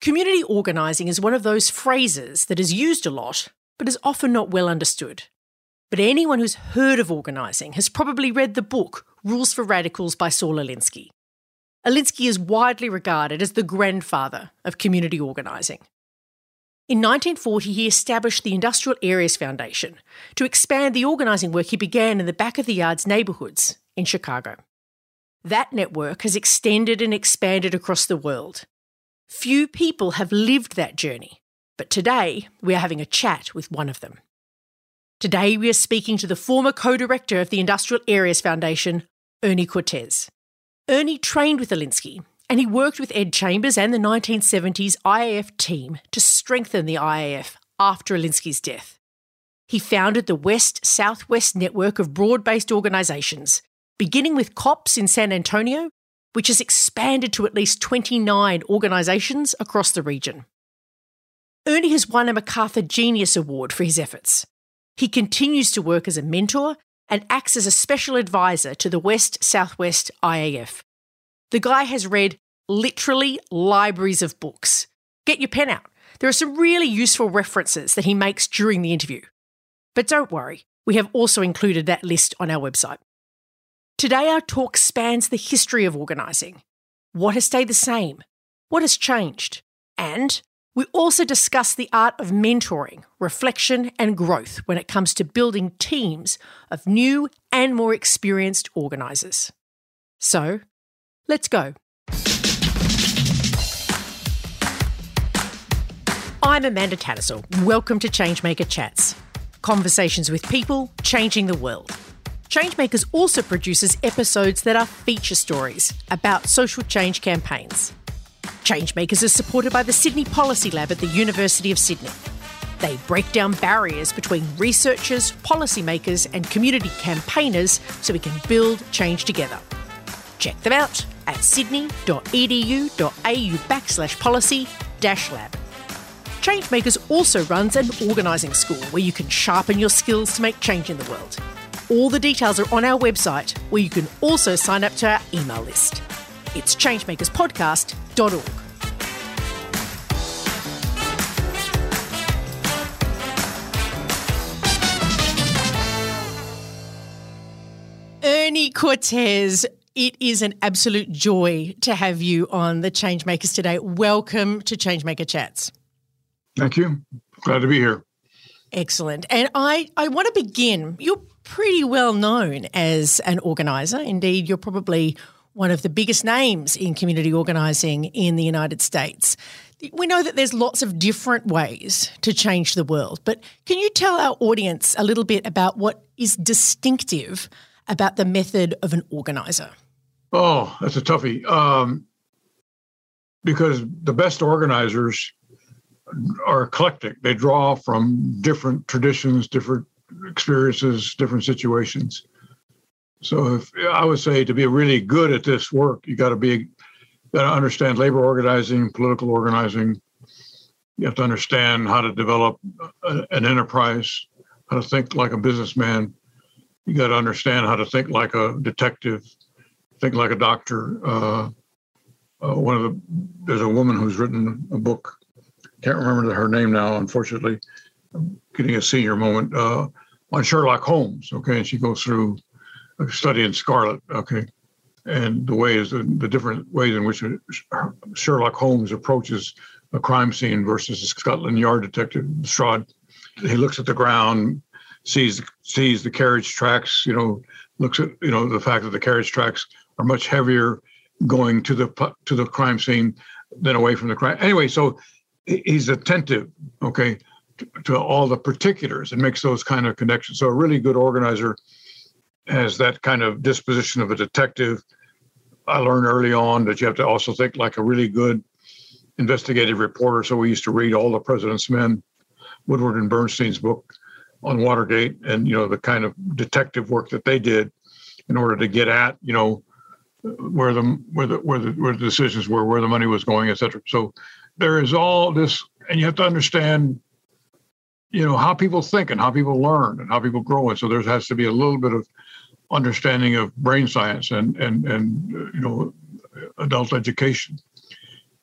Community organising is one of those phrases that is used a lot, but is often not well understood. But anyone who's heard of organising has probably read the book Rules for Radicals by Saul Alinsky. Alinsky is widely regarded as the grandfather of community organising. In 1940, he established the Industrial Areas Foundation to expand the organising work he began in the back of the yards neighbourhoods in Chicago. That network has extended and expanded across the world, Few people have lived that journey, but today we are having a chat with one of them. Today we are speaking to the former co director of the Industrial Areas Foundation, Ernie Cortes. Ernie trained with Alinsky and he worked with Ed Chambers and the 1970s IAF team to strengthen the IAF after Alinsky's death. He founded the West Southwest network of broad based organisations, beginning with COPS in San Antonio which has expanded to at least 29 organisations across the region. Ernie has won a MacArthur Genius Award for his efforts. He continues to work as a mentor and acts as a special advisor to the West Southwest IAF. The guy has read literally libraries of books. Get your pen out. There are some really useful references that he makes during the interview. But don't worry, we have also included that list on our website. Today, our talk spans the history of organising. What has stayed the same? What has changed? And we also discuss the art of mentoring, reflection, and growth when it comes to building teams of new and more experienced organisers. So, let's go. I'm Amanda Tattersall. Welcome to Changemaker Chats conversations with people changing the world. Changemakers also produces episodes that are feature stories about social change campaigns. Changemakers is supported by the Sydney Policy Lab at the University of Sydney. They break down barriers between researchers, policymakers, and community campaigners so we can build change together. Check them out at sydney.edu.au backslash policy dash lab. Changemakers also runs an organising school where you can sharpen your skills to make change in the world. All the details are on our website, where you can also sign up to our email list. It's changemakerspodcast.org. Ernie Cortes, it is an absolute joy to have you on the Changemakers today. Welcome to Changemaker Chats. Thank you. Glad to be here. Excellent. And I, I want to begin. You're pretty well known as an organiser. Indeed, you're probably one of the biggest names in community organising in the United States. We know that there's lots of different ways to change the world, but can you tell our audience a little bit about what is distinctive about the method of an organiser? Oh, that's a toughie. Um, because the best organisers are eclectic. They draw from different traditions, different experiences, different situations. So if I would say to be really good at this work, you got to be got to understand labor organizing, political organizing. You have to understand how to develop a, an enterprise, how to think like a businessman. You got to understand how to think like a detective, think like a doctor. Uh, uh, one of the there's a woman who's written a book. Can't remember her name now, unfortunately. Getting a senior moment. Uh, on Sherlock Holmes. Okay, and she goes through Study in Scarlet. Okay, and the ways the, the different ways in which Sherlock Holmes approaches a crime scene versus a Scotland Yard detective Strad. He looks at the ground, sees sees the carriage tracks. You know, looks at you know the fact that the carriage tracks are much heavier going to the to the crime scene than away from the crime. Anyway, so he's attentive. Okay, to all the particulars and makes those kind of connections. So a really good organizer has that kind of disposition of a detective. I learned early on that you have to also think like a really good investigative reporter. So we used to read all the President's Men, Woodward and Bernstein's book on Watergate, and you know the kind of detective work that they did in order to get at you know where the where the where the where the decisions were, where the money was going, et cetera. So there is all this, and you have to understand you know how people think and how people learn and how people grow and so there has to be a little bit of understanding of brain science and and and uh, you know adult education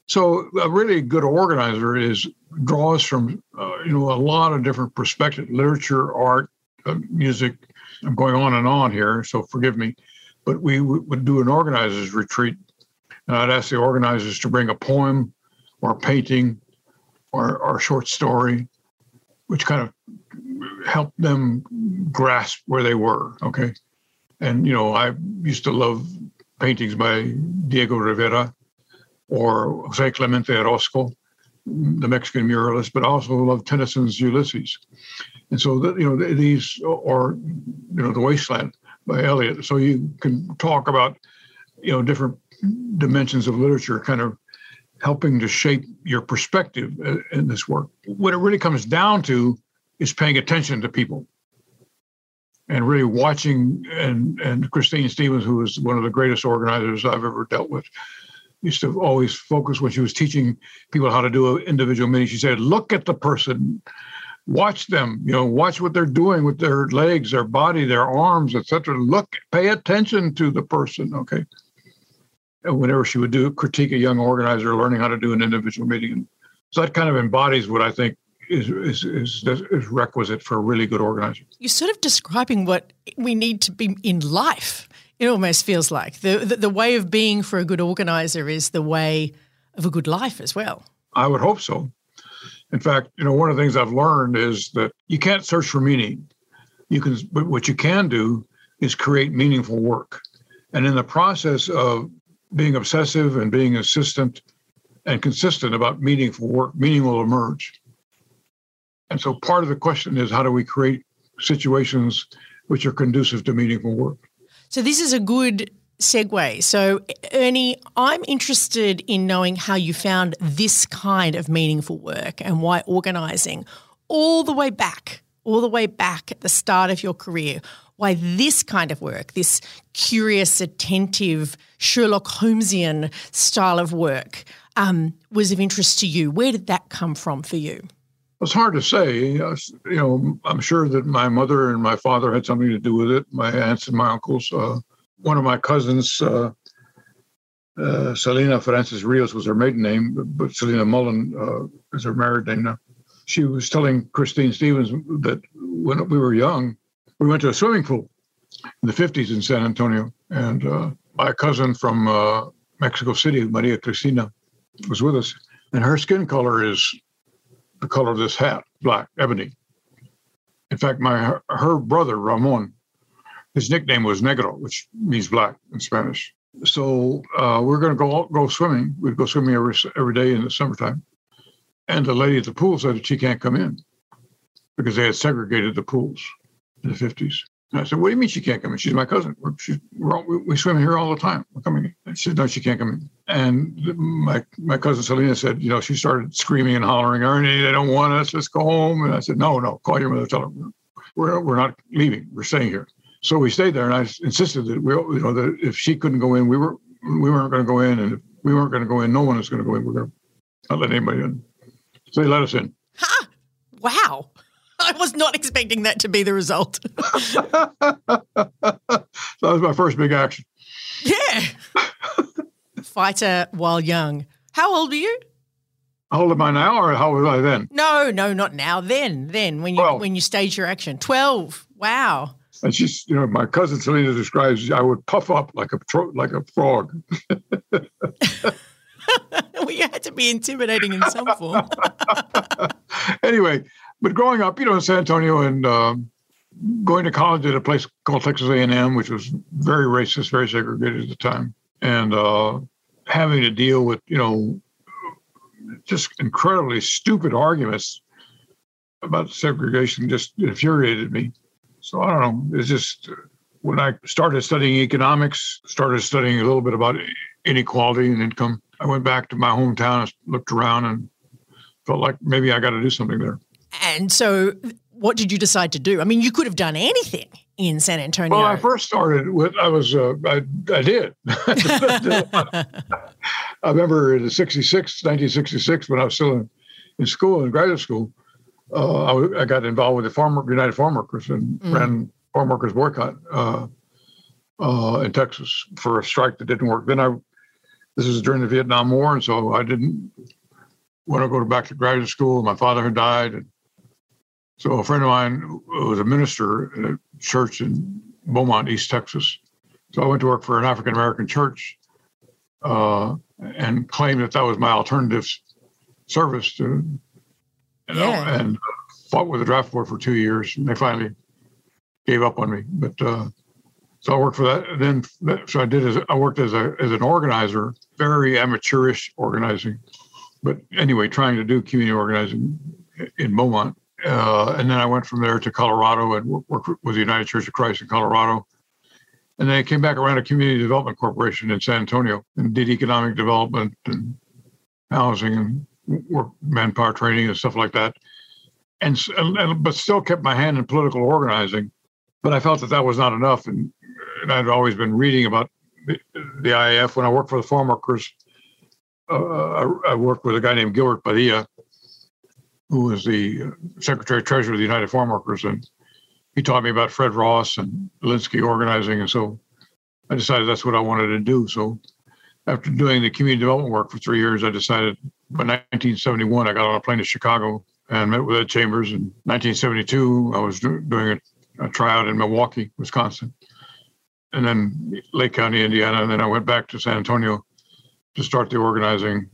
So a really good organizer is draws from uh, you know a lot of different perspectives: literature, art, uh, music. I'm going on and on here, so forgive me. But we w- would do an organizers retreat, and I'd ask the organizers to bring a poem, or a painting, or, or a short story, which kind of helped them grasp where they were. Okay, and you know I used to love paintings by Diego Rivera or Jose Clemente Orozco, the Mexican muralist, but I also love Tennyson's Ulysses. And so, the, you know, these, or, you know, The Wasteland by Eliot. So you can talk about, you know, different dimensions of literature kind of helping to shape your perspective uh, in this work. What it really comes down to is paying attention to people and really watching and and Christine Stephens, who was one of the greatest organizers I've ever dealt with, used to always focus when she was teaching people how to do an individual meeting. She said, "Look at the person, watch them. You know, watch what they're doing with their legs, their body, their arms, etc. Look, pay attention to the person." Okay. And whenever she would do critique a young organizer learning how to do an individual meeting, so that kind of embodies what I think is, is, is, is requisite for a really good organizer. You're sort of describing what we need to be in life. It almost feels like the, the, the way of being for a good organizer is the way of a good life as well. I would hope so. In fact, you know, one of the things I've learned is that you can't search for meaning. You can, but what you can do is create meaningful work. And in the process of being obsessive and being insistent and consistent about meaningful work, meaning will emerge. And so part of the question is how do we create situations which are conducive to meaningful work? So this is a good segue. So, Ernie, I'm interested in knowing how you found this kind of meaningful work and why organising all the way back, all the way back at the start of your career, why this kind of work, this curious, attentive, Sherlock Holmesian style of work, um, was of interest to you. Where did that come from for you? It's hard to say. You know, I'm sure that my mother and my father had something to do with it. My aunts and my uncles. Uh, one of my cousins, uh, uh, Selena Francis Rios was her maiden name, but Selena Mullen uh, is her married name now. She was telling Christine Stephens that when we were young, we went to a swimming pool in the 50s in San Antonio, and uh, my cousin from uh, Mexico City, Maria Cristina, was with us, and her skin color is the color of this hat, black, ebony. In fact, my her brother Ramon, his nickname was Negro, which means black in Spanish. So uh, we're going to go go swimming. We'd go swimming every every day in the summertime, and the lady at the pool said that she can't come in because they had segregated the pools the fifties. And I said, "What do you mean she can't come in? She's my cousin. We're, she's, we're all, we, we swim here all the time. We're coming." In. And she said, "No, she can't come in." And my my cousin Selena said, "You know," she started screaming and hollering, "Ernie, they don't want us. Let's go home." And I said, "No, no, call your mother. Tell her we're we're not leaving. We're staying here." So we stayed there, and I insisted that we, you know, that if she couldn't go in, we were we weren't going to go in, and if we weren't going to go in, no one was going to go in. We're going to not let anybody in. So they let us in. Ha! Wow. I was not expecting that to be the result. so that was my first big action. Yeah. Fighter while young. How old are you? How old am I now, or how old was I then? No, no, not now. Then, then when you well, when you stage your action, twelve. Wow. And she's, you know, my cousin Selena describes I would puff up like a like a frog. well, you had to be intimidating in some form. anyway, but growing up, you know, in San Antonio and um, going to college at a place called Texas A&M, which was very racist, very segregated at the time, and uh, having to deal with, you know, just incredibly stupid arguments about segregation just infuriated me. So I don't know. It's just when I started studying economics, started studying a little bit about inequality and income. I went back to my hometown, and looked around, and felt like maybe I got to do something there. And so, what did you decide to do? I mean, you could have done anything in San Antonio. Well, I first started with I was uh, I I did. I remember in 66, 1966, when I was still in, in school in graduate school, uh, I, I, got involved with the farm United Farm Workers and mm. ran farm workers boycott uh, uh, in Texas for a strike that didn't work. Then I This was during the Vietnam War, and so I didn't want to go back to graduate school. My father had died, and so a friend of mine was a minister at a church in Beaumont, East Texas. So I went to work for an African American church uh, and claimed that that was my alternative service to, you know, Yeah. and fought with the draft board for two years. And they finally gave up on me. But uh, so I worked for that. And then so I did as I worked as a as an organizer, very amateurish organizing, but anyway, trying to do community organizing in Beaumont. Uh, and then I went from there to Colorado and worked with the United Church of Christ in Colorado. And then I came back around a community development corporation in San Antonio and did economic development and housing and work manpower training and stuff like that. And, and, but still kept my hand in political organizing. But I felt that that was not enough, and, and I'd always been reading about the, the IAF when I worked for the farm workers. Uh, I, I worked with a guy named Gilbert Padilla, who was the uh, Secretary Treasurer of the United Farm Workers, and he taught me about Fred Ross and Linsky organizing, and so I decided that's what I wanted to do. So after doing the community development work for three years, I decided by 1971 I got on a plane to Chicago and met with Ed Chambers. In 1972, I was do- doing a, a tryout in Milwaukee, Wisconsin, and then Lake County, Indiana, and then I went back to San Antonio to start the organizing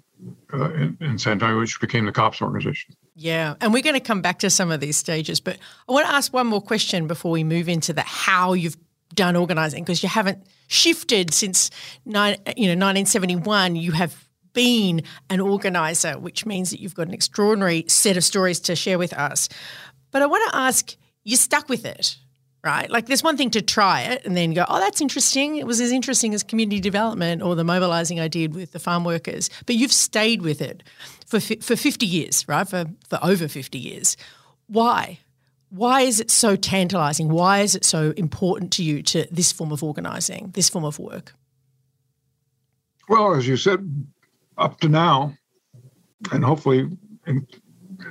uh, in, in San Antonio, which became the COPS organization. Yeah, and we're going to come back to some of these stages, but I want to ask one more question before we move into the how you've done organising because you haven't shifted since nine, you know 1971. You have been an organiser, which means that you've got an extraordinary set of stories to share with us. But I want to ask, you stuck with it, right? Like there's one thing to try it and then go, oh, that's interesting. It was as interesting as community development or the mobilising I did with the farm workers. But you've stayed with it for for 50 years, right? For for over 50 years. Why? Why is it so tantalising? Why is it so important to you to this form of organising, this form of work? Well, as you said, up to now, and hopefully in,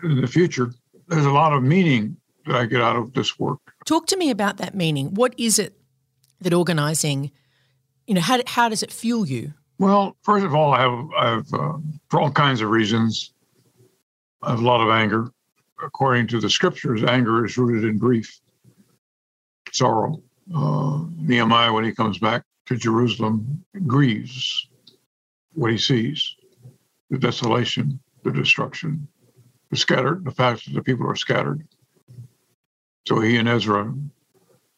in the future, there's a lot of meaning that I get out of this work. Talk to me about that meaning. What is it that organising, you know, how, how does it fuel you? Well, first of all, I have, I have uh, for all kinds of reasons, I have a lot of anger. According to the scriptures, anger is rooted in grief, sorrow. Uh, Nehemiah, when he comes back to Jerusalem, grieves what he sees the desolation, the destruction, the scattered, the fact that the people are scattered. So he and Ezra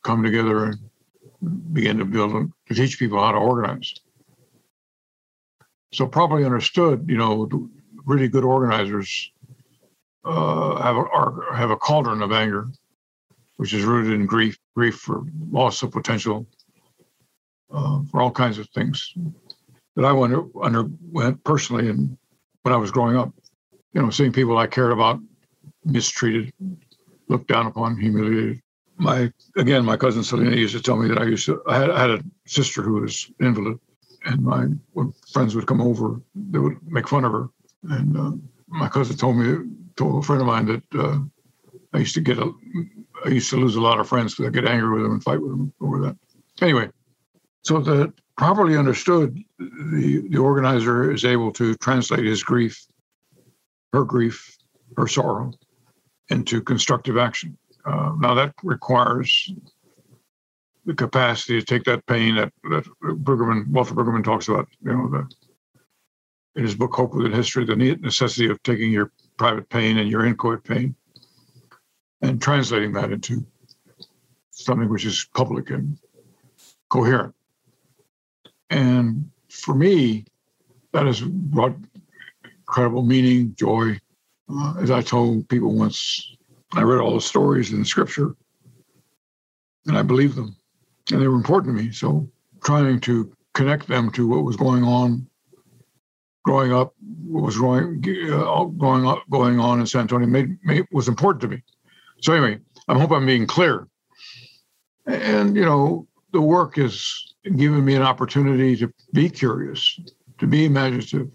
come together and begin to build, to teach people how to organize. So properly understood, you know, really good organizers uh, have a are, have a cauldron of anger, which is rooted in grief, grief for loss of potential, uh, for all kinds of things that I went underwent personally, and when I was growing up, you know, seeing people I cared about mistreated, looked down upon, humiliated. My again, my cousin Selena used to tell me that I used to. I had, I had a sister who was invalid, and my friends would come over, they would make fun of her. And uh, my cousin told me, told a friend of mine that uh, I used to get a, I used to lose a lot of friends because I get angry with them and fight with them over that. Anyway, so that properly understood, the the organizer is able to translate his grief, her grief, her sorrow, into constructive action. Uh, now that requires the capacity to take that pain that that Brueggemann, Walter Brueggemann talks about. You know, the, in his book Hope Within History, the necessity of taking your private pain and your inchoate pain and translating that into something which is public and coherent. And for me, that has brought incredible meaning, joy. Uh, as I told people once, I read all the stories in the scripture and I believed them and they were important to me. So trying to connect them to what was going on growing up, what was going uh, going on, going on in San Antonio made, made was important to me. So anyway, I hope I'm being clear. And you know, the work has given me an opportunity to be curious, to be imaginative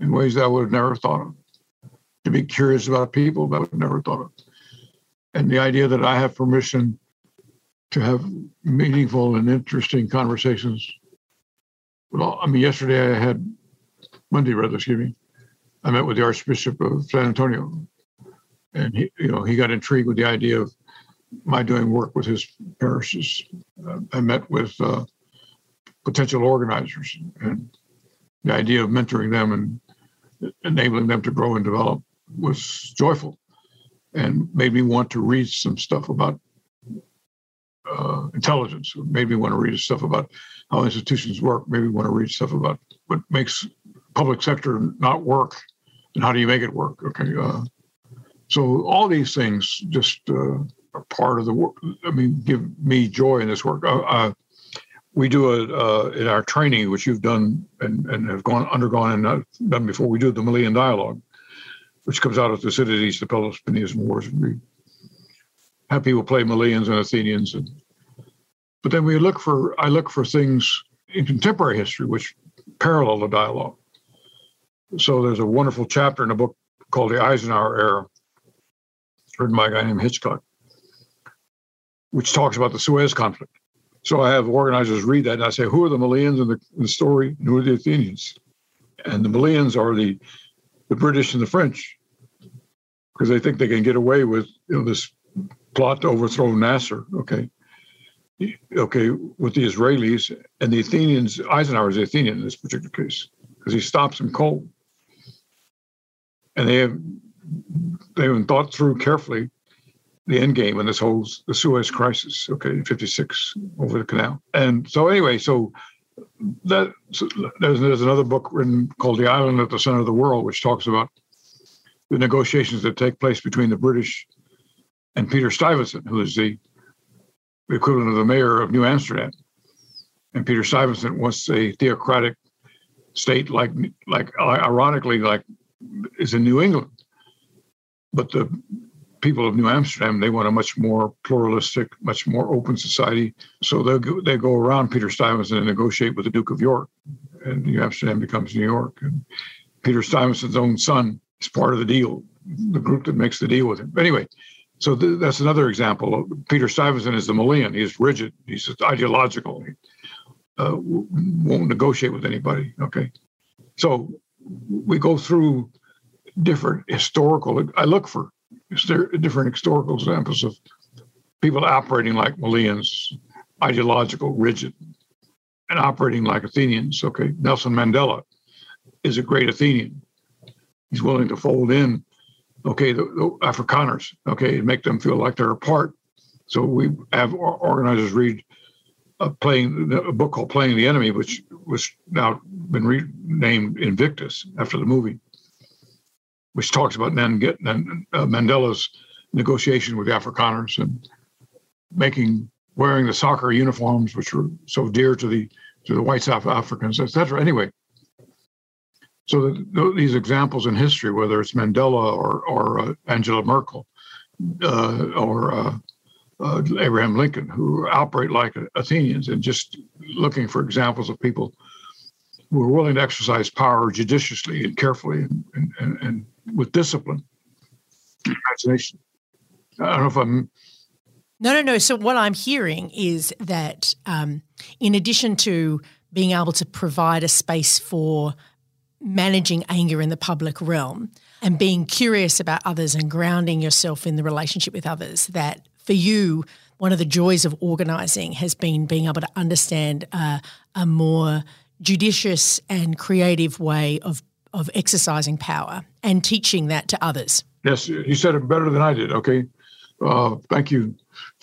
in ways that I would have never thought of, to be curious about people that I would have never thought of. And the idea that I have permission to have meaningful and interesting conversations well, I mean, yesterday I had Monday, rather, excuse me. I met with the Archbishop of San Antonio, and he, you know, he got intrigued with the idea of my doing work with his parishes. Uh, I met with uh, potential organizers, and the idea of mentoring them and enabling them to grow and develop was joyful, and made me want to read some stuff about intelligence. Made me want to read stuff about how institutions work. Maybe want to read stuff about what makes public sector not work and how do you make it work. Okay, uh, so all these things just uh, are part of the work. I mean, give me joy in this work. Uh, uh we do it uh, in our training, which you've done and, and have gone undergone and done before. We do the Melian dialogue, which comes out of Thucydides, the Peloponnesian Wars. We have people play Melians and Athenians and but then we look for, I look for things in contemporary history which parallel the dialogue. So there's a wonderful chapter in a book called The Eisenhower Era, written by a guy named Hitchcock, which talks about the Suez conflict. So I have organizers read that and I say, who are the Melians in the, in the story and who are the Athenians? And the Melians are the, the British and the French because they think they can get away with you know, this plot to overthrow Nasser. Okay okay, with the Israelis and the Athenians, Eisenhower is the Athenian in this particular case because he stops them cold. And they have they haven't thought through carefully the end game in this whole the Suez crisis, okay, in 56 over the canal. And so anyway, so that so there's, there's another book written called The Island at the Center of the World, which talks about the negotiations that take place between the British and Peter Stuyvesant, who is the equivalent of the mayor of New Amsterdam. And Peter Stuyvesant wants a theocratic state like, like ironically, like is in New England. But the people of New Amsterdam, they want a much more pluralistic, much more open society. So they go, they go around Peter Stuyvesant and negotiate with the Duke of York, and New Amsterdam becomes New York. And Peter Stuyvesant's own son is part of the deal, the group that makes the deal with him. Anyway, so th- that's another example. Peter Stuyvesant is the Melian. He's rigid. He's ideological. He uh, won't negotiate with anybody. Okay. So we go through different historical. I look for different historical examples of people operating like Melians, ideological, rigid, and operating like Athenians. Okay. Nelson Mandela is a great Athenian. He's willing to fold in okay, the, the Afrikaners, okay, make them feel like they're a part. So we have organizers read playing a book called Playing the Enemy, which was now been renamed Invictus after the movie, which talks about uh, Mandela's negotiation with the Afrikaners and making wearing the soccer uniforms, which were so dear to the to the white South Africans, etc. Anyway, so the, these examples in history, whether it's Mandela or, or uh, Angela Merkel uh, or uh, uh Abraham Lincoln, who operate like Athenians and just looking for examples of people who are willing to exercise power judiciously and carefully and, and, and, and with discipline, imagination. I don't know if I'm no, no, no. So what I'm hearing is that um, in addition to being able to provide a space for managing anger in the public realm and being curious about others and grounding yourself in the relationship with others that for you one of the joys of organizing has been being able to understand uh, a more judicious and creative way of of exercising power and teaching that to others. Yes, you said it better than I did. Okay, uh, thank you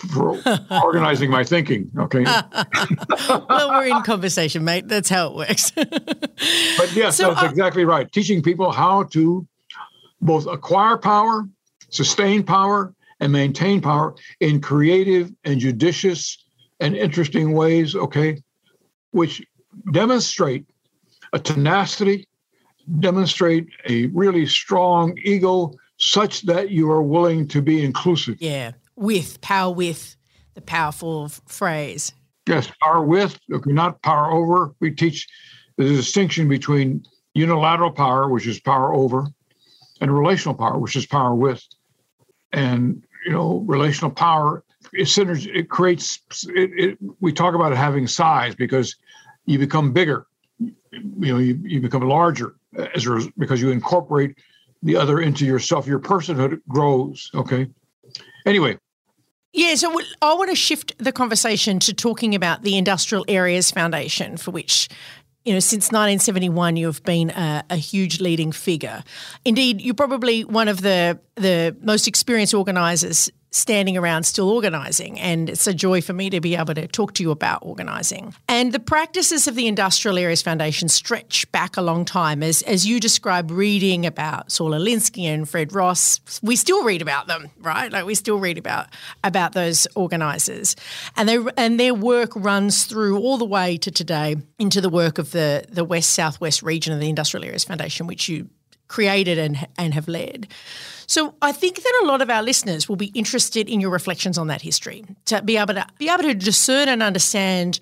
for organizing my thinking. Okay. well, we're in conversation, mate. That's how it works. but yes, so, that's uh, exactly right. Teaching people how to both acquire power, sustain power, and maintain power in creative and judicious and interesting ways. Okay, which demonstrate a tenacity, demonstrate a really strong ego such that you are willing to be inclusive. Yeah with, power with, the powerful phrase. Yes, power with, not power over. We teach the distinction between unilateral power, which is power over, and relational power, which is power with. And you know, relational power it synergy. It creates. It, it, we talk about it having size because you become bigger. you know you, you become larger as a, because you incorporate the other into yourself. Your personhood grows. Okay. Anyway. Yeah, so I want to shift the conversation to talking about the Industrial Areas Foundation, for which you know, since 1971, you have been a, a, huge leading figure. Indeed, you're probably one of the the most experienced organisers standing around still organising. And it's a joy for me to be able to talk to you about organising. And the practices of the Industrial Areas Foundation stretch back a long time. As, as you describe reading about Saul Alinsky and Fred Ross, we still read about them, right? Like we still read about about those organisers. And they and their work runs through all the way to today into the work of the, the West Southwest region of the Industrial Areas Foundation, which you created and, and have led. So I think that a lot of our listeners will be interested in your reflections on that history to be able to be able to discern and understand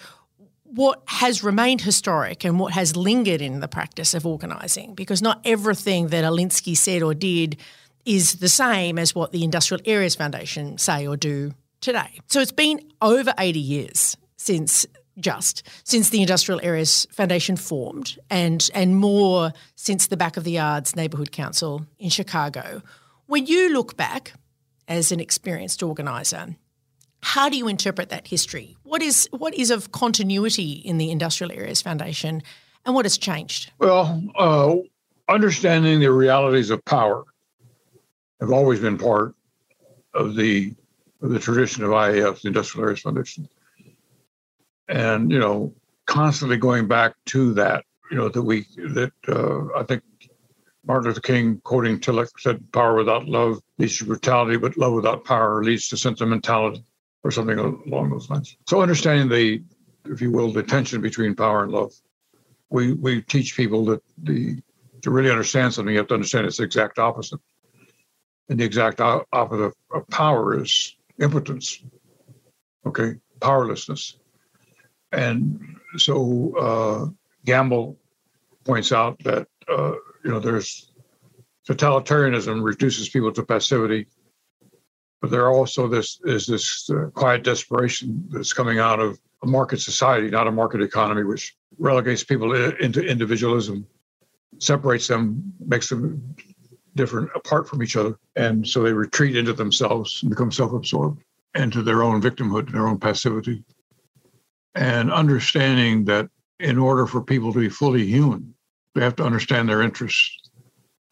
what has remained historic and what has lingered in the practice of organising, because not everything that Alinsky said or did is the same as what the Industrial Areas Foundation say or do today. So it's been over 80 years since just since the Industrial Areas Foundation formed and and more since the Back of the Yards Neighbourhood Council in Chicago. When you look back as an experienced organiser, how do you interpret that history? What is what is of continuity in the Industrial Areas Foundation, and what has changed? Well, uh, understanding the realities of power have always been part of the of the tradition of IAF, the Industrial Areas Foundation, and you know, constantly going back to that. You know that we that uh, I think Martin Luther King, quoting Tillich, said, Power without love leads to brutality, but love without power leads to sentimentality, or something along those lines. So, understanding the, if you will, the tension between power and love. We, we teach people that the to really understand something, you have to understand it's exact opposite. And the exact opposite of power is impotence, okay, powerlessness. And so uh, Gamble points out that uh, you know, there's totalitarianism reduces people to passivity, but there also this is this uh, quiet desperation that's coming out of a market society, not a market economy, which relegates people into individualism, separates them, makes them different apart from each other, and so they retreat into themselves and become self-absorbed into their own victimhood, their own passivity, and understanding that in order for people to be fully human, they have to understand their interests.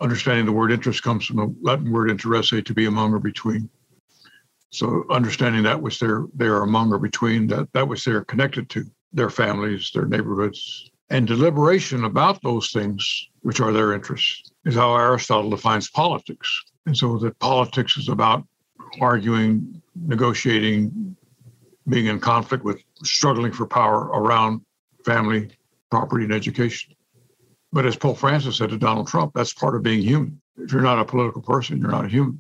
Understanding the word interest comes from the Latin word interesse, to be among or between. So understanding that which they're they are among or between, that that which they're connected to, their families, their neighborhoods, and deliberation about those things which are their interests is how Aristotle defines politics. And so that politics is about arguing, negotiating, being in conflict with struggling for power around family, property, and education. But as Pope Francis said to Donald Trump, that's part of being human. If you're not a political person, you're not a human.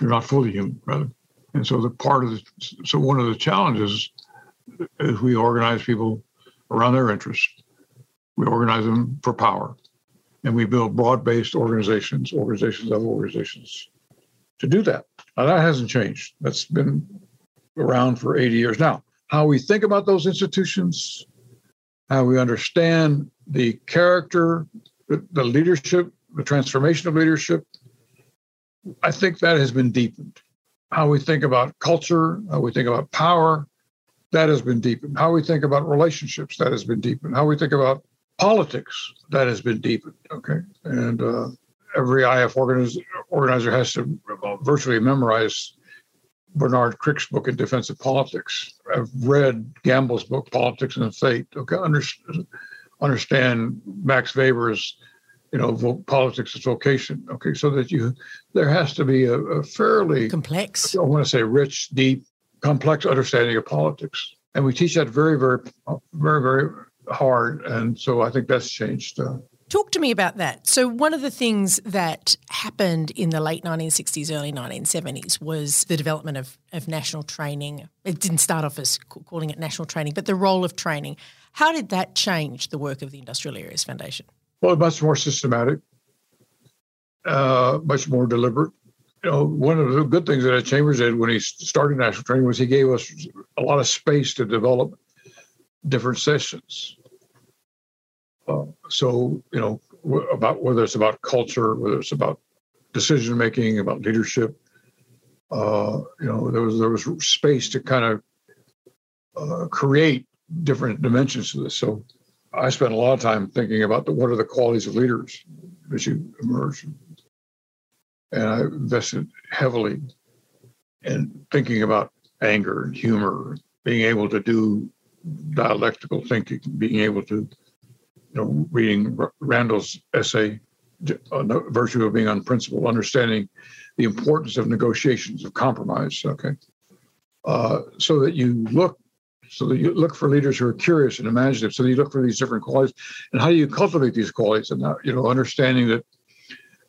You're not fully human, rather. And so the part of the so one of the challenges is we organize people around their interests. We organize them for power, and we build broad-based organizations, organizations of organizations, to do that. Now that hasn't changed. That's been around for 80 years now. How we think about those institutions, how we understand the character, the, leadership, the transformation of leadership, I think that has been deepened. How we think about culture, how we think about power, that has been deepened. How we think about relationships, that has been deepened. How we think about politics, that has been deepened. Okay. And uh, every IF organizer has to virtually memorize Bernard Crick's book in Defense of Politics. I've read Gamble's book, Politics and Fate. Okay, understand, understand Max Weber's, you know, vo- politics as vocation. Okay, so that you there has to be a, a fairly complex. I want to say rich, deep, complex understanding of politics, and we teach that very, very, very, very hard. And so I think that's changed. Uh, Talk to me about that. So, one of the things that happened in the late 1960s, early 1970s was the development of, of national training. It didn't start off as calling it national training, but the role of training. How did that change the work of the Industrial Areas Foundation? Well, much more systematic, uh, much more deliberate. You know, one of the good things that Chambers did when he started national training was he gave us a lot of space to develop different sessions so, you know, about whether it's about culture, whether it's about decision making, about leadership, uh, you know, there was there was space to kind of uh, create different dimensions to this. So, I spent a lot of time thinking about the, what are the qualities of leaders as you emerge, and I invested heavily in thinking about anger and humor, being able to do dialectical thinking, being able to, know, reading Randall's essay virtue of being unprincipled, understanding the importance of negotiations, of compromise. Okay, uh, so that you look, so that you look for leaders who are curious and imaginative. So that you look for these different qualities, and how do you cultivate these qualities? And you know, understanding that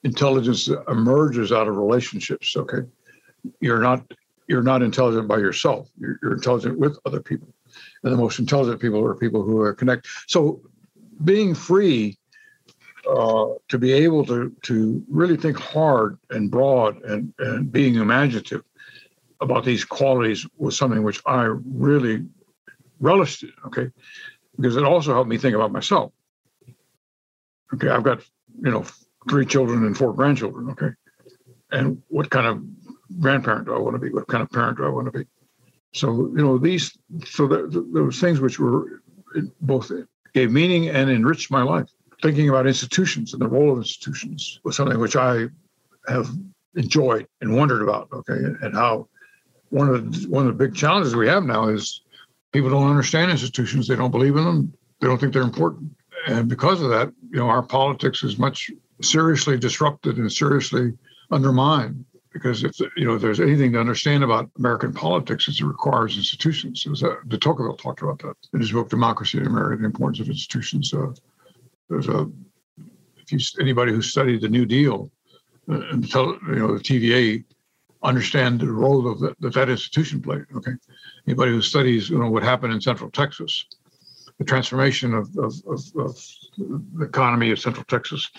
intelligence emerges out of relationships. Okay, you're not you're not intelligent by yourself. You're, you're intelligent with other people, and the most intelligent people are people who are connect. So, being free uh, to be able to to really think hard and broad and and being imaginative about these qualities was something which I really relished. Okay, because it also helped me think about myself. Okay, I've got you know three children and four grandchildren. Okay, and what kind of grandparent do I want to be? What kind of parent do I want to be? So you know these, so those things which were both gave meaning and enriched my life. Thinking about institutions and the role of institutions was something which I have enjoyed and wondered about. Okay, and how one of the, one of the big challenges we have now is people don't understand institutions. They don't believe in them. They don't think they're important. And because of that, you know, our politics is much seriously disrupted and seriously undermined because if you know if there's anything to understand about American politics, it requires institutions. It was, uh, de Tocqueville talked about that in his book Democracy in America, the importance of institutions. Uh, there's a if you anybody who studied the New Deal uh, and the, you know the TVA understand the role of that, that that institution played. Okay, anybody who studies you know what happened in Central Texas, the transformation of, of, of, of the economy of Central Texas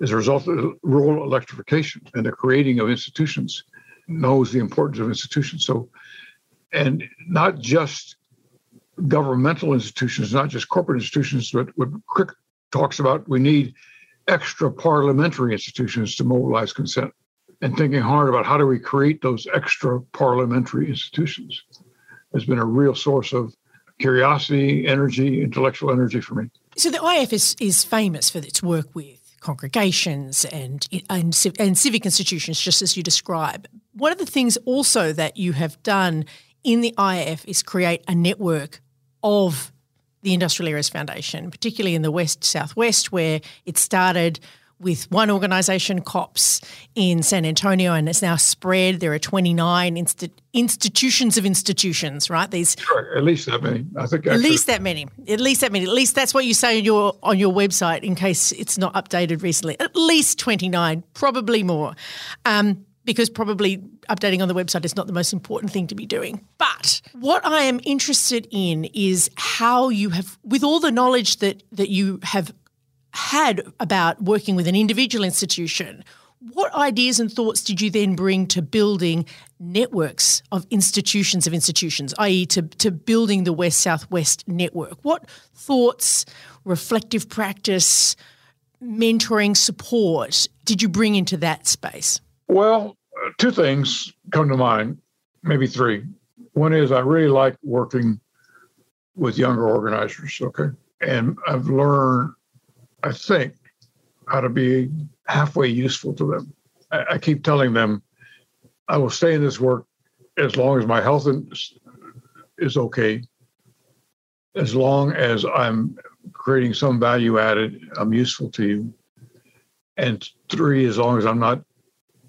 as a result of rural electrification and the creating of institutions knows the importance of institutions. So, and not just governmental institutions, not just corporate institutions, but what Crick talks about, we need extra parliamentary institutions to mobilize consent and thinking hard about how do we create those extra parliamentary institutions has been a real source of curiosity, energy, intellectual energy for me. So the IF is, is famous for its work with congregations and, and, and civic institutions, just as you describe. One of the things also that you have done in the IF is create a network of the Industrial Areas Foundation, particularly in the West Southwest, where it started with one organisation, COPS, in San Antonio, and it's now spread. There are 29 insti- institutions of institutions, right? These sure, at least that many. I think actually. at least that many. At least that many. At least that's what you say on your on your website, in case it's not updated recently. At least 29, probably more. Um, because probably updating on the website is not the most important thing to be doing. But what I am interested in is how you have, with all the knowledge that that you have had about working with an individual institution, what ideas and thoughts did you then bring to building networks of institutions of institutions, i.e., to, to building the West Southwest network? What thoughts, reflective practice, mentoring support did you bring into that space? Well, two things come to mind, maybe three. One is I really like working with younger organizers, okay? And I've learned I think, how to be halfway useful to them. I, I keep telling them, I will stay in this work as long as my health is okay, as long as I'm creating some value added, I'm useful to you. And three, as long as I'm not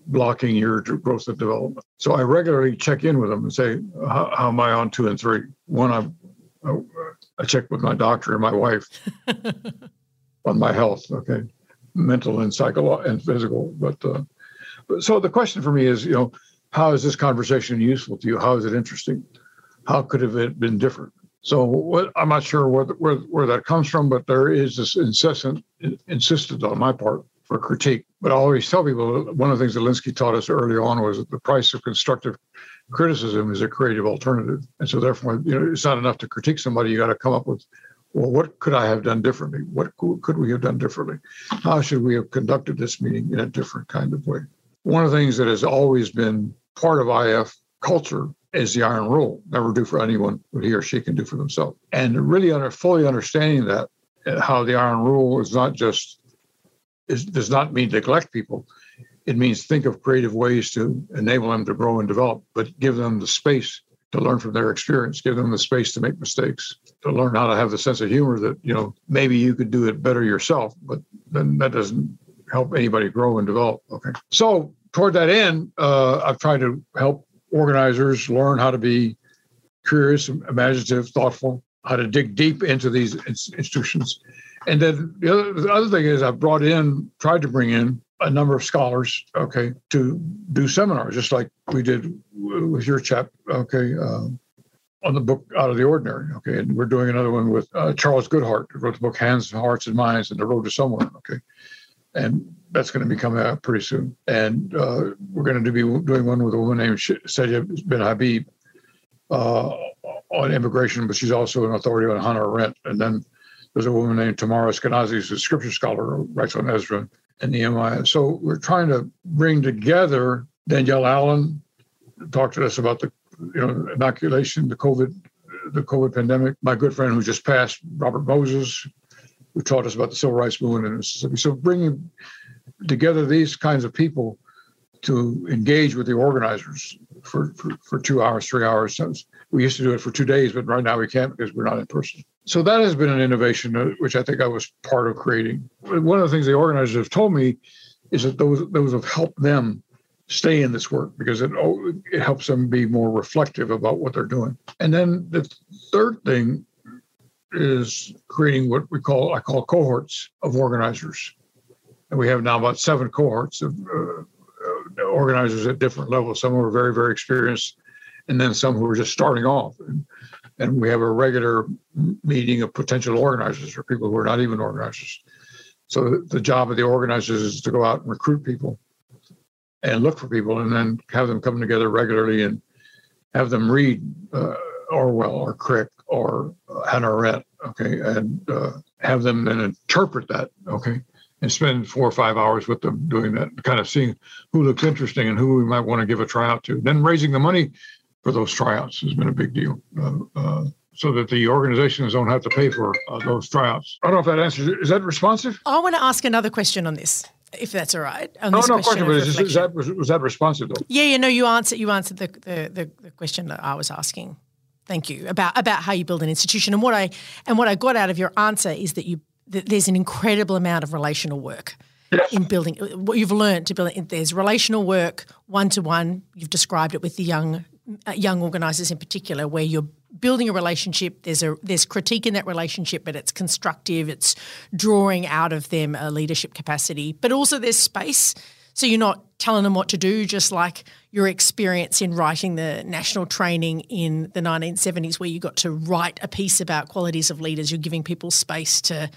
blocking your growth and development. So I regularly check in with them and say, how, how am I on two and three? One, I, oh, I check with my doctor and my wife. on my health, okay, mental and psychological and physical. But, uh, but so the question for me is, you know, how is this conversation useful to you? How is it interesting? How could have it been different? So what, I'm not sure where, where where that comes from, but there is this incessant insistence on my part for critique. But I always tell people one of the things that Alinsky taught us early on was that the price of constructive criticism is a creative alternative. And so therefore, you know, it's not enough to critique somebody. You got to come up with well, what could I have done differently? What could we have done differently? How should we have conducted this meeting in a different kind of way? One of the things that has always been part of IF culture is the iron rule never do for anyone what he or she can do for themselves. And really under, fully understanding that, uh, how the iron rule is not just, is, does not mean neglect people. It means think of creative ways to enable them to grow and develop, but give them the space to learn from their experience, give them the space to make mistakes, to learn how to have the sense of humor that, you know, maybe you could do it better yourself, but then that doesn't help anybody grow and develop. Okay. So toward that end, uh, I've tried to help organizers learn how to be curious, imaginative, thoughtful, how to dig deep into these institutions. And then the other, the other thing is I've brought in, tried to bring in a number of scholars, okay, to do seminars, just like we did with your chap, okay, uh, on the book Out of the Ordinary, okay, and we're doing another one with uh, Charles Goodhart, who wrote the book Hands, Hearts, and Minds, and the Road to Somewhere, okay, and that's going to be coming out pretty soon. And uh, we're going to be doing one with a woman named Sadia bin Habib uh, on immigration, but she's also an authority on Hannah Arendt. And then there's a woman named Tamara Eskenazi, who's a scripture scholar, writes on Ezra and Nehemiah. So we're trying to bring together Danielle Allen, talk to us about the you know inoculation, the COVID, the COVID pandemic. My good friend who just passed, Robert Moses, who taught us about the civil rights movement in Mississippi. So bringing together these kinds of people to engage with the organizers for, for, for two hours, three hours. We used to do it for two days, but right now we can't because we're not in person. So that has been an innovation, uh, which I think I was part of creating. One of the things the organizers have told me is that those those have helped them stay in this work because it it helps them be more reflective about what they're doing. And then the third thing is creating what we call I call cohorts of organizers. And we have now about seven cohorts of uh, uh, organizers at different levels. Some who are very, very experienced, and then some who are just starting off. And, and we have a regular meeting of potential organizers or people who are not even organizers. So the job of the organizers is to go out and recruit people and look for people and then have them come together regularly and have them read uh, Orwell or Crick or Hannah Arendt, okay, and uh, have them then interpret that, okay, and spend four or five hours with them doing that, kind of seeing who looks interesting and who we might want to give a tryout to. Then raising the money for those tryouts has been a big deal. Uh, uh, so that the organizations don't have to pay for uh, those tryouts. I don't know if that answers. Is that responsive? I want to ask another question on this, if that's all right. On no, no question. But is, is that was, was, that responsive though? Yeah, yeah. No, you answered. You answered the, the, the, the question that I was asking. Thank you about about how you build an institution and what I and what I got out of your answer is that you that there's an incredible amount of relational work yes. in building what you've learned to build. There's relational work, one to one. You've described it with the young Uh, young organisers in particular, where you're building a relationship. There's a there's critique in that relationship, but it's constructive. It's drawing out of them a leadership capacity, but also there's space. So you're not telling them what to do, just like your experience in writing the national training in the 1970s, where you got to write a piece about qualities of leaders. You're giving people space to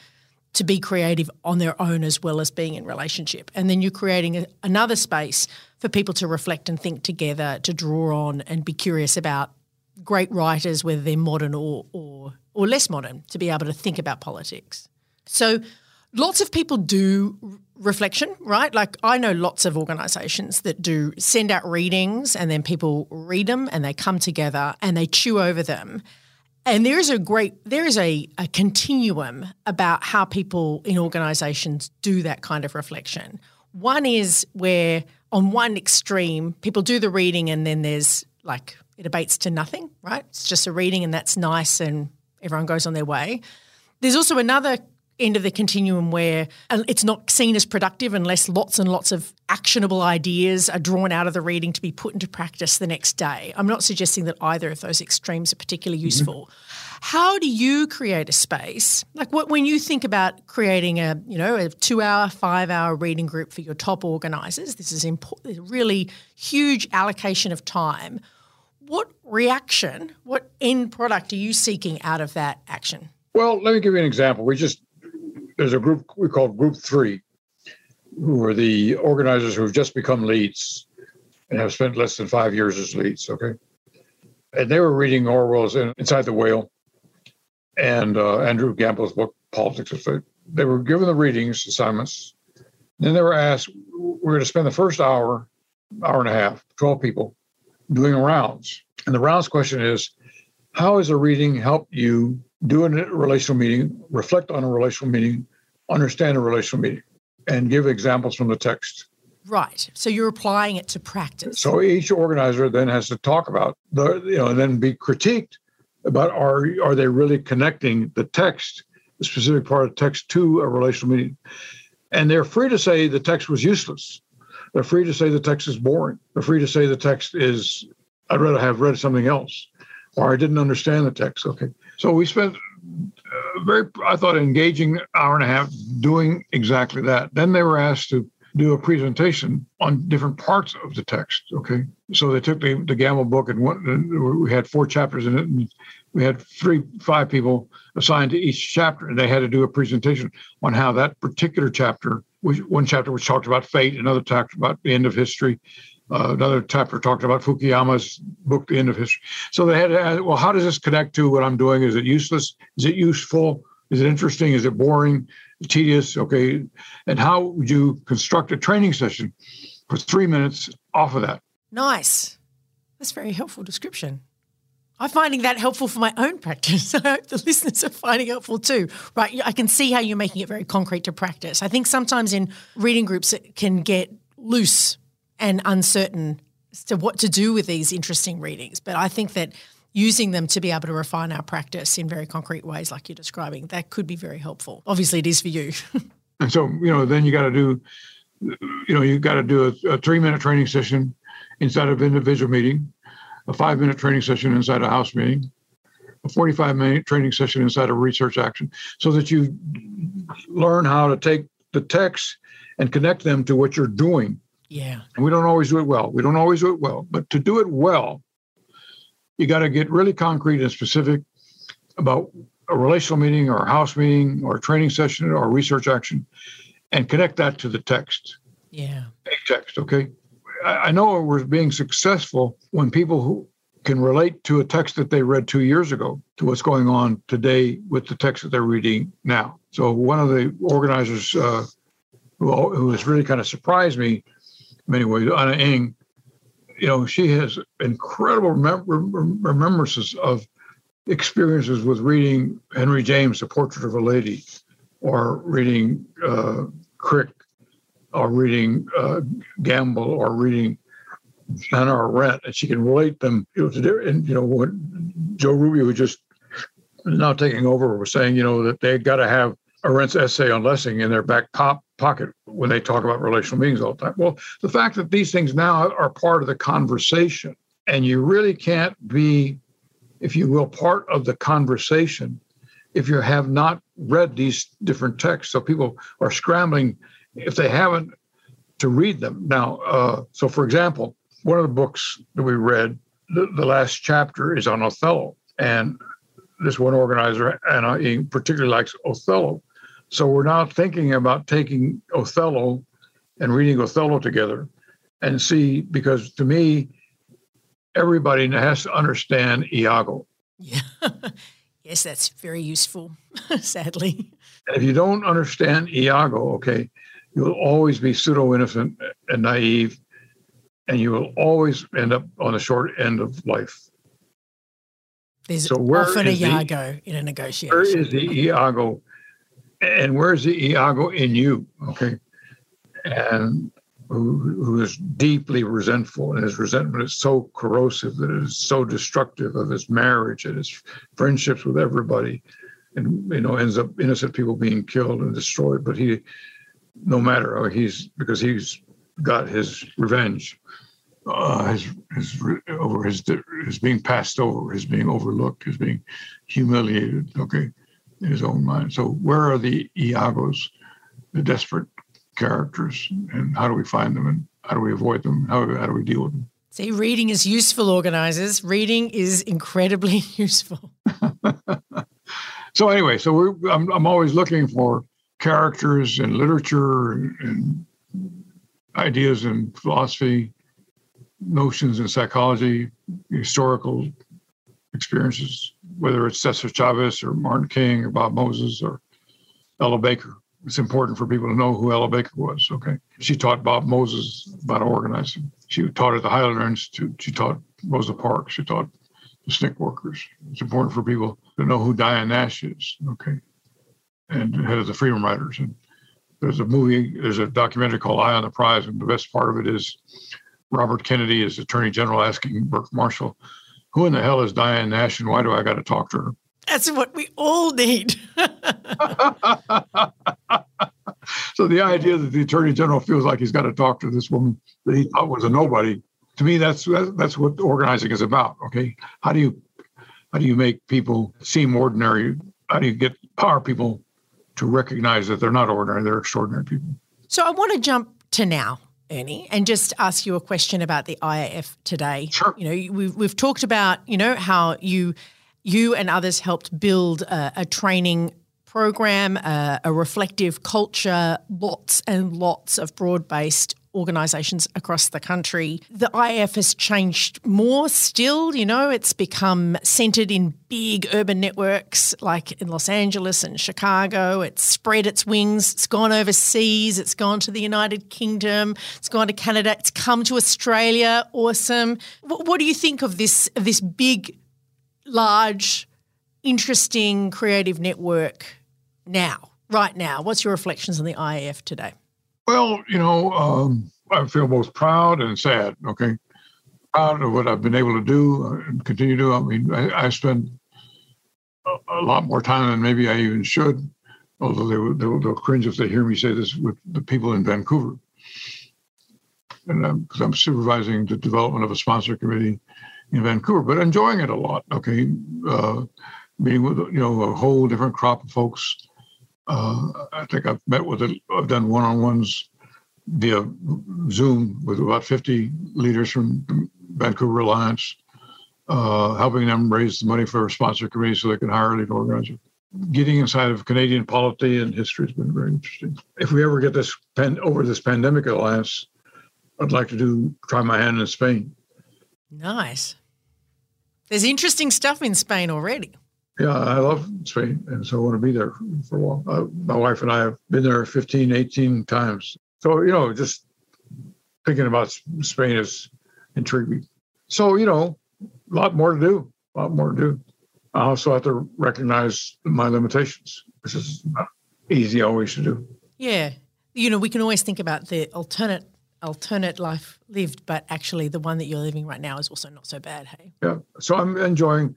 to be creative on their own as well as being in relationship. And then you're creating a, another space for people to reflect and think together, to draw on and be curious about great writers, whether they're modern or, or, or less modern, to be able to think about politics. So lots of people do reflection, right? Like I know lots of organizations that do send out readings and then people read them and they come together and they chew over them and there is a great, there is a, a continuum about how people in organizations do that kind of reflection. One is where, on one extreme, people do the reading and then there's like, it abates to nothing, right? It's just a reading and that's nice and everyone goes on their way. There's also another end of the continuum where uh, it's not seen as productive unless lots and lots of actionable ideas are drawn out of the reading to be put into practice the next day. I'm not suggesting that either of those extremes are particularly mm-hmm. useful. Mm-hmm. How do you create a space? Like what when you think about creating a, you know, a 2-hour, 5-hour reading group for your top organizers, this is important, really huge allocation of time. What reaction, what end product are you seeking out of that action? Well, let me give you an example. We just there's a group we call Group Three, who are the organizers who have just become leads and have spent less than five years as leads. Okay, and they were reading Orwell's Inside the Whale, and uh, Andrew Gamble's book, Politics. They were given the readings assignments. Then they were asked, we're going to spend the first hour, hour and a half, 12 people, doing rounds. And the rounds question is, how has a reading helped you do a relational meeting, reflect on a relational meeting, understand a relational meeting, and give examples from the text? Right. So you're applying it to practice. So each organizer then has to talk about the, you know, and then be critiqued about are are they really connecting the text, the specific part of text to a relational meaning? And they're free to say the text was useless. They're free to say the text is boring. They're free to say the text is I'd rather have read something else, or I didn't understand the text. Okay. So we spent very, I thought, engaging hour and a half doing exactly that. Then they were asked to do a presentation on different parts of the text. Okay, so they took the, the Gamble book and one, we had four chapters in it, and we had three, five people assigned to each chapter, and they had to do a presentation on how that particular chapter, which one chapter which talked about fate, another talked about the end of history, uh, another chapter talked about Fukuyama's book, The End of History. So they had to ask, well, how does this connect to what I'm doing? Is it useless? Is it useful? Is it interesting? Is it boring? tedious. Okay. And how would you construct a training session for three minutes off of that? Nice. That's very helpful description. I'm finding that helpful for my own practice. I hope the listeners are finding it helpful too. Right. I can see how you're making it very concrete to practice. I think sometimes in reading groups, it can get loose and uncertain as to what to do with these interesting readings. But I think that using them to be able to refine our practice in very concrete ways, like you're describing, that could be very helpful. Obviously, it is for you. and so, you know, then you got to do, you know, you got to do a, a three minute training session inside of individual meeting, a five minute training session inside a house meeting, a 45 minute training session inside a research action, so that you learn how to take the text and connect them to what you're doing. Yeah. And we don't always do it well. We don't always do it well, but to do it well, you got to get really concrete and specific about a relational meeting or a house meeting or a training session or a research action and connect that to the text. Yeah. A text, okay? I, know we're being successful when people who can relate to a text that they read two years ago to what's going on today with the text that they're reading now. So one of the organizers uh, who, who has really kind of surprised me many ways, Anna Ing, you know, she has incredible remembrances of experiences with reading Henry James, The Portrait of a Lady, or reading uh, Crick, or reading uh, Gamble, or reading Hannah Arendt, and she can relate them, you know, to and you know, what Joe Rubio, was just now taking over, was saying, you know, that they got to have Arendt's essay on Lessing in their back pop pocket when they talk about relational meanings all the time. Well, the fact that these things now are part of the conversation, and you really can't be, if you will, part of the conversation if you have not read these different texts. So people are scrambling if they haven't to read them. Now, uh, so for example, one of the books that we read, the, the last chapter is on Othello. And this one organizer, and I particularly likes Othello. So we're now thinking about taking Othello and reading Othello together and see, because to me, everybody has to understand Iago. Yeah. yes, that's very useful, sadly. And if you don't understand Iago, okay, you'll always be pseudo innocent and naive, and you will always end up on the short end of life. There's so often a Iago the, in a negotiation. Where is the Iago and where's the Iago in you? Okay. And who, who is deeply resentful, and his resentment is so corrosive that it is so destructive of his marriage and his friendships with everybody, and you know ends up innocent people being killed and destroyed. But he, no matter, he's because he's got his revenge, uh, his, his over his his being passed over, his being overlooked, his being humiliated. Okay, his own mind. So, where are the Iagos, the desperate characters, and how do we find them, and how do we avoid them? How, how do we deal with them? See, reading is useful, organizers. Reading is incredibly useful. so, anyway, so we're, I'm, I'm always looking for characters in literature and, and ideas in philosophy, notions in psychology, historical experiences whether it's Cesar Chavez or Martin King or Bob Moses or Ella Baker. It's important for people to know who Ella Baker was. Okay. She taught Bob Moses about organizing. She taught at the Highlander Institute. She taught Rosa Parks. She taught the SNCC workers. It's important for people to know who Diane Nash is. Okay. And head of the Freedom Riders. And there's a movie, there's a documentary called Eye on the Prize. And the best part of it is Robert Kennedy is Attorney General asking Burke Marshall, who in the hell is Diane Nash and why do I got to talk to her? That's what we all need. so the idea that the attorney general feels like he's got to talk to this woman that he thought was a nobody, to me, that's that's what organizing is about. Okay, how do you how do you make people seem ordinary? How do you get power people to recognize that they're not ordinary; they're extraordinary people? So I want to jump to now. Ernie, and just ask you a question about the IAF today. Sure. You know, we've, we've talked about, you know, how you you and others helped build a, a training program, a, a, reflective culture, lots and lots of broad based organisations across the country. The IAF has changed more still, you know, it's become centred in big urban networks like in Los Angeles and Chicago. It's spread its wings, it's gone overseas, it's gone to the United Kingdom, it's gone to Canada, it's come to Australia. Awesome. What, what do you think of this, of this big large, interesting creative network now, right now? What's your reflections on the IAF today? Well, you know, um, I feel both proud and sad. Okay, proud of what I've been able to do and continue to do. I mean, I, I spend a, a, lot more time than maybe I even should. Although they will, they'll, they'll cringe if they hear me say this with the people in Vancouver, and because I'm, I'm supervising the development of a sponsor committee in Vancouver, but enjoying it a lot. Okay, uh, meeting with you know a whole different crop of folks. Uh, I think I've met with it. I've done one-on-ones via Zoom with about 50 leaders from Vancouver Alliance, uh, helping them raise the money for a sponsor committee so they can hire a lead organizer. Getting inside of Canadian polity and history has been very interesting. If we ever get this pen over this pandemic alliance, I'd like to do try my hand in Spain. Nice. There's interesting stuff in Spain already. Yeah, I love Spain, and so I want to be there for a while. Uh, my wife and I have been there 15, 18 times. So, you know, just thinking about Spain is intriguing. So, you know, a lot more to do, a lot more to do. I also have to recognize my limitations, which is not easy always to do. Yeah. You know, we can always think about the alternate alternate life lived, but actually the one that you're living right now is also not so bad. Hey. Yeah. So I'm enjoying.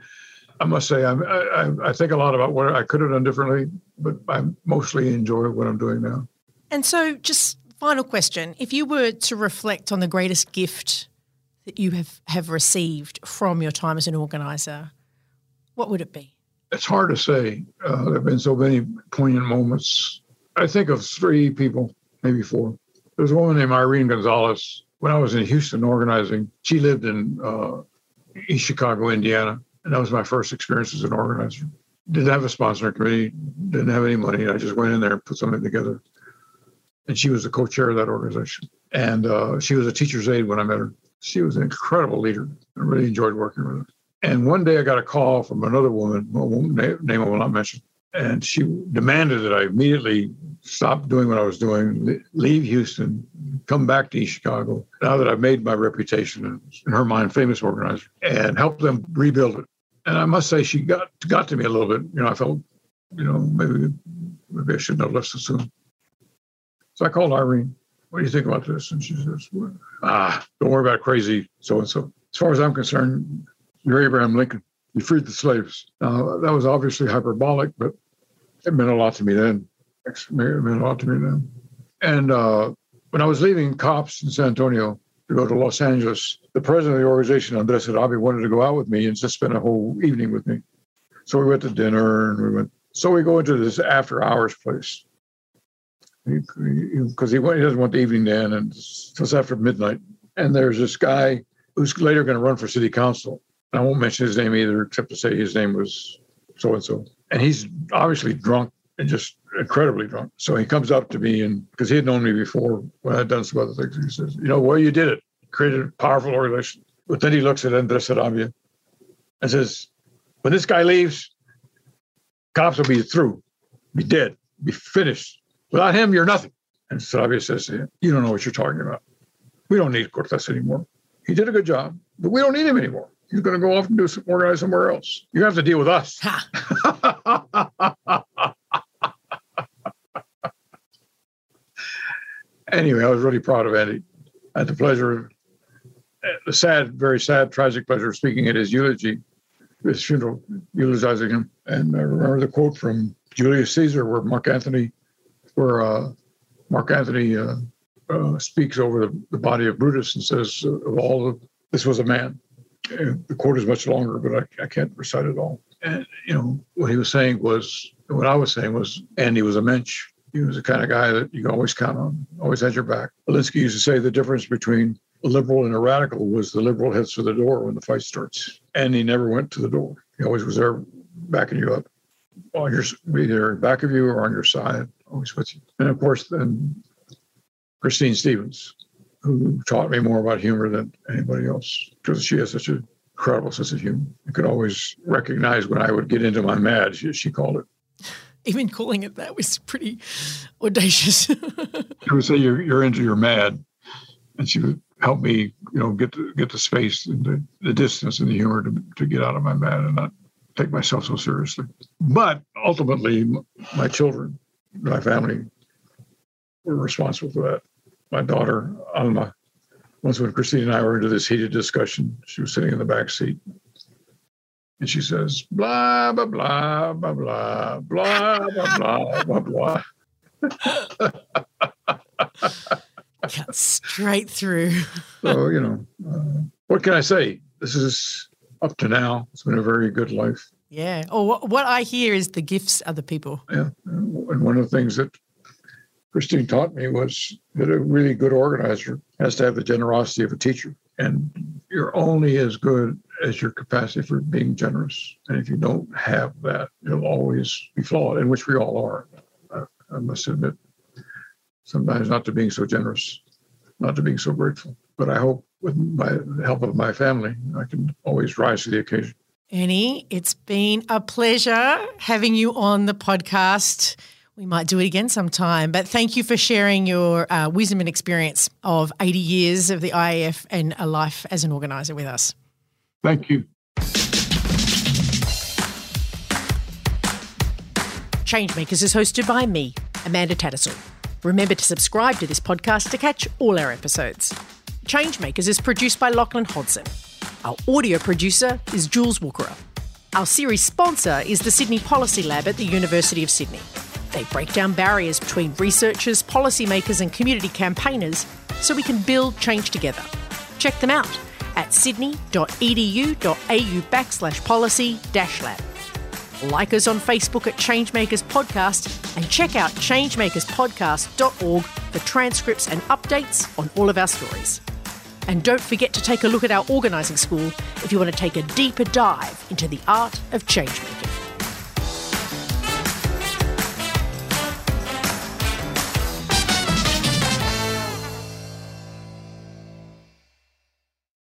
I must say, I'm, I, I think a lot about what I could have done differently, but I mostly enjoy what I'm doing now. And so, just final question: If you were to reflect on the greatest gift that you have have received from your time as an organizer, what would it be? It's hard to say. Uh, there have been so many poignant moments. I think of three people, maybe four. There's a woman named Irene Gonzalez. When I was in Houston organizing, she lived in uh, East Chicago, Indiana, and that was my first experience as an organizer. Didn't have a sponsoring committee, didn't have any money. I just went in there and put something together. And she was the co-chair of that organization. And uh, she was a teacher's aide when I met her. She was an incredible leader. I really enjoyed working with her. And one day I got a call from another woman, name I will not mention, and she demanded that I immediately stop doing what I was doing, leave Houston, come back to East Chicago. Now that I've made my reputation in her mind, famous organizer, and help them rebuild it. And I must say, she got got to me a little bit. You know, I felt, you know, maybe maybe I shouldn't have left so soon. So I called Irene. What do you think about this? And she says, Ah, don't worry about crazy so and so. As far as I'm concerned, you're Abraham Lincoln. You freed the slaves. Now that was obviously hyperbolic, but it meant a lot to me then. It meant a lot to me then. And uh, when I was leaving COPS in San Antonio to go to Los Angeles, the president of the organization, Andres Sarabia, wanted to go out with me and just spend a whole evening with me. So we went to dinner and we went. So we go into this after hours place because he, he, he, doesn't want the evening to end, and it's after midnight. And there's this guy who's later going to run for city council. And I won't mention his name either, except to say his name was so and so and he's obviously drunk and just incredibly drunk. So he comes up to me and because he had known me before when I'd done some other things, he says, "You know, well, you did it, created a powerful organization." But then he looks at Andres Sarabia and says, when this guy leaves, cops will be through, be dead, be finished. Without him, you're nothing. And Sarabia says him, You don't know what you're talking about. We don't need Cortes anymore. He did a good job, but we don't need him anymore. He's going to go off and do some organize somewhere else. You have to deal with us. anyway, I was really proud of Andy. I had the pleasure of the sad, very sad, tragic pleasure of speaking at his eulogy, his funeral, eulogizing him. And I remember the quote from Julius Caesar, where Mark Antony, where uh, Mark Antony uh, uh, speaks over the, the, body of Brutus and says, uh, "Of all of this was a man." And the quote is much longer, but I, I can't recite it all. And you know what he was saying was, what I was saying was, Andy was a mensch. He was the kind of guy that you could always count on, always had your back. Alinsky used to say the difference between a liberal and a radical was the liberal heads for the door when the fight starts. And he never went to the door. He always was there backing you up on your either back of you or on your side, always with you. And of course, then Christine Stephens, who taught me more about humor than anybody else because she has such an incredible sense of humor. You could always recognize when I would get into my mad, she, she called it. Even calling it that was pretty audacious. she would say, you're, you're into your mad. And she would help me, you know, get the, get the space and the, the distance and the humor to, to get out of my mad and not take myself so seriously. But ultimately, my children, my family, were responsible for that. My daughter Alma, once when Christine and I were into this heated discussion, she was sitting in the back seat, and she says, "Blah blah blah blah blah blah blah blah blah blah." Cut straight through. so you know, uh, what can I say? This is up to now. It's been a very good life. Yeah. Or oh, what I hear is the gifts other people. Yeah. And one of the things that Christine taught me was that a really good organizer has to have the generosity of a teacher. And you're only as good as your capacity for being generous. And if you don't have that, you'll always be flawed, in which we all are. I, I must admit, sometimes not to being so generous, not to being so grateful. But I hope with my the help of my family, I can always rise to the occasion. Ernie, it's been a pleasure having you on the podcast. We might do it again sometime, but thank you for sharing your uh, wisdom and experience of 80 years of the IAF and a life as an organiser with us. Thank you. Changemakers is hosted by me, Amanda Tattersall. Remember to subscribe to this podcast to catch all our episodes. Changemakers is produced by Lachlan Hodson. Our audio producer is Jules Wookera. Our series sponsor is the Sydney Policy Lab at the University of Sydney. They break down barriers between researchers, policymakers, and community campaigners so we can build change together. Check them out at sydney.edu.au backslash policy dash lab. Like us on Facebook at Changemakers Podcast and check out changemakerspodcast.org for transcripts and updates on all of our stories. And don't forget to take a look at our organising school if you want to take a deeper dive into the art of change